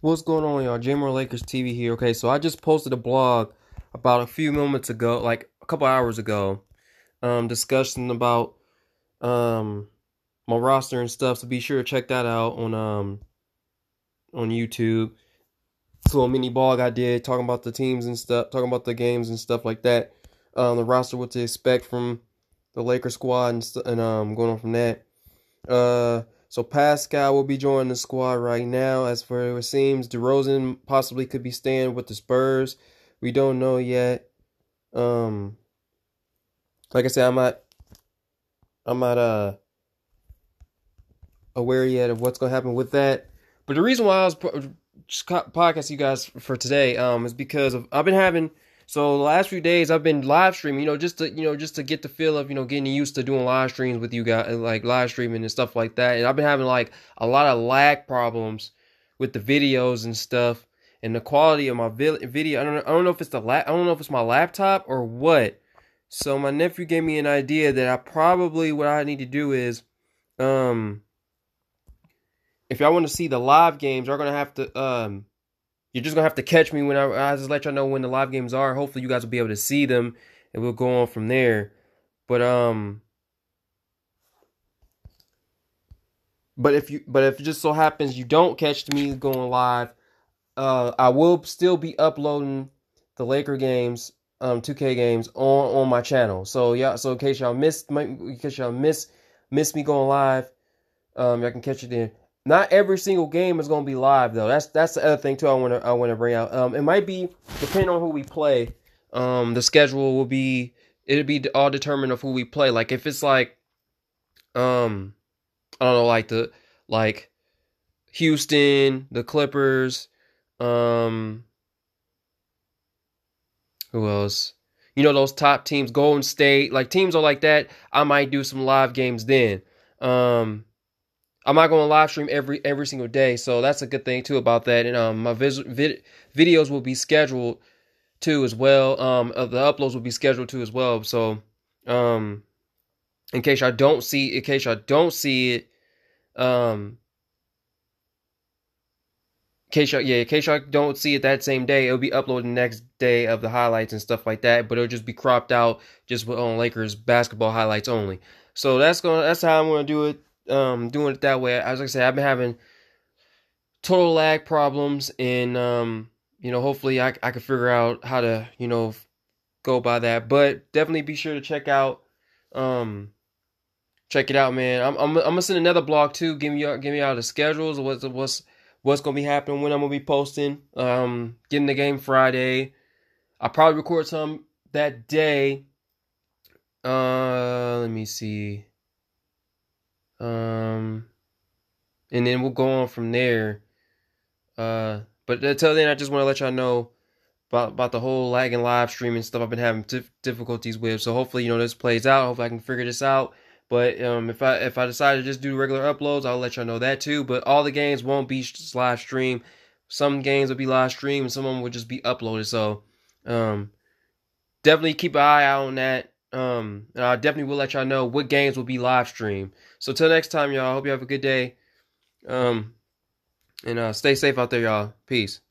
What's going on, y'all? Jamor Lakers TV here. Okay, so I just posted a blog about a few moments ago, like a couple hours ago, um, discussing about um my roster and stuff. So be sure to check that out on um on YouTube. So a little mini blog I did talking about the teams and stuff, talking about the games and stuff like that. Um, the roster, what to expect from the Lakers squad and, and um going on from that. Uh so Pascal will be joining the squad right now. As for it seems, DeRozan possibly could be staying with the Spurs. We don't know yet. Um, like I said, I'm not, I'm not uh aware yet of what's gonna happen with that. But the reason why I was podcasting you guys for today um is because of I've been having so the last few days I've been live streaming, you know, just to you know just to get the feel of you know getting used to doing live streams with you guys, like live streaming and stuff like that. And I've been having like a lot of lag problems with the videos and stuff, and the quality of my video. I don't know, I don't know if it's the la- I don't know if it's my laptop or what. So my nephew gave me an idea that I probably what I need to do is, um, if y'all want to see the live games, you're gonna have to um you're just gonna have to catch me when I, I just let y'all know when the live games are. Hopefully, you guys will be able to see them, and we'll go on from there. But um, but if you but if it just so happens you don't catch me going live, uh, I will still be uploading the Laker games, um, 2K games on on my channel. So yeah, so in case y'all missed, in case y'all miss miss me going live, um, y'all can catch it then. Not every single game is going to be live though. That's that's the other thing too. I want to I want to bring out. Um, it might be depending on who we play. Um, the schedule will be it'll be all determined of who we play. Like if it's like, um, I don't know, like the like Houston, the Clippers, um, who else? You know those top teams, Golden State, like teams are like that. I might do some live games then. Um, I'm not going to live stream every every single day, so that's a good thing too about that. And um, my vis- vid- videos will be scheduled too as well. Um, uh, the uploads will be scheduled too as well. So, um, in case I don't see, in case I don't see it, um, in case I, yeah, in case I don't see it that same day, it'll be uploaded the next day of the highlights and stuff like that. But it'll just be cropped out just on Lakers basketball highlights only. So that's gonna that's how I'm gonna do it um, doing it that way. As I said, I've been having total lag problems, and um, you know, hopefully, I I can figure out how to you know go by that. But definitely be sure to check out um check it out, man. I'm I'm, I'm gonna send another blog too. Give me give me out the schedules. What's what's what's gonna be happening when I'm gonna be posting. Um, getting the game Friday. I'll probably record some that day. Uh, let me see. Um, and then we'll go on from there. Uh, but until then, I just want to let y'all know about about the whole lag and live streaming stuff I've been having difficulties with. So hopefully, you know, this plays out. Hopefully, I can figure this out. But um, if I if I decide to just do regular uploads, I'll let y'all know that too. But all the games won't be live stream. Some games will be live stream, and some of them will just be uploaded. So um, definitely keep an eye out on that. Um, and I definitely will let y'all know what games will be live stream. So till next time, y'all. I hope you have a good day. Um, and uh, stay safe out there, y'all. Peace.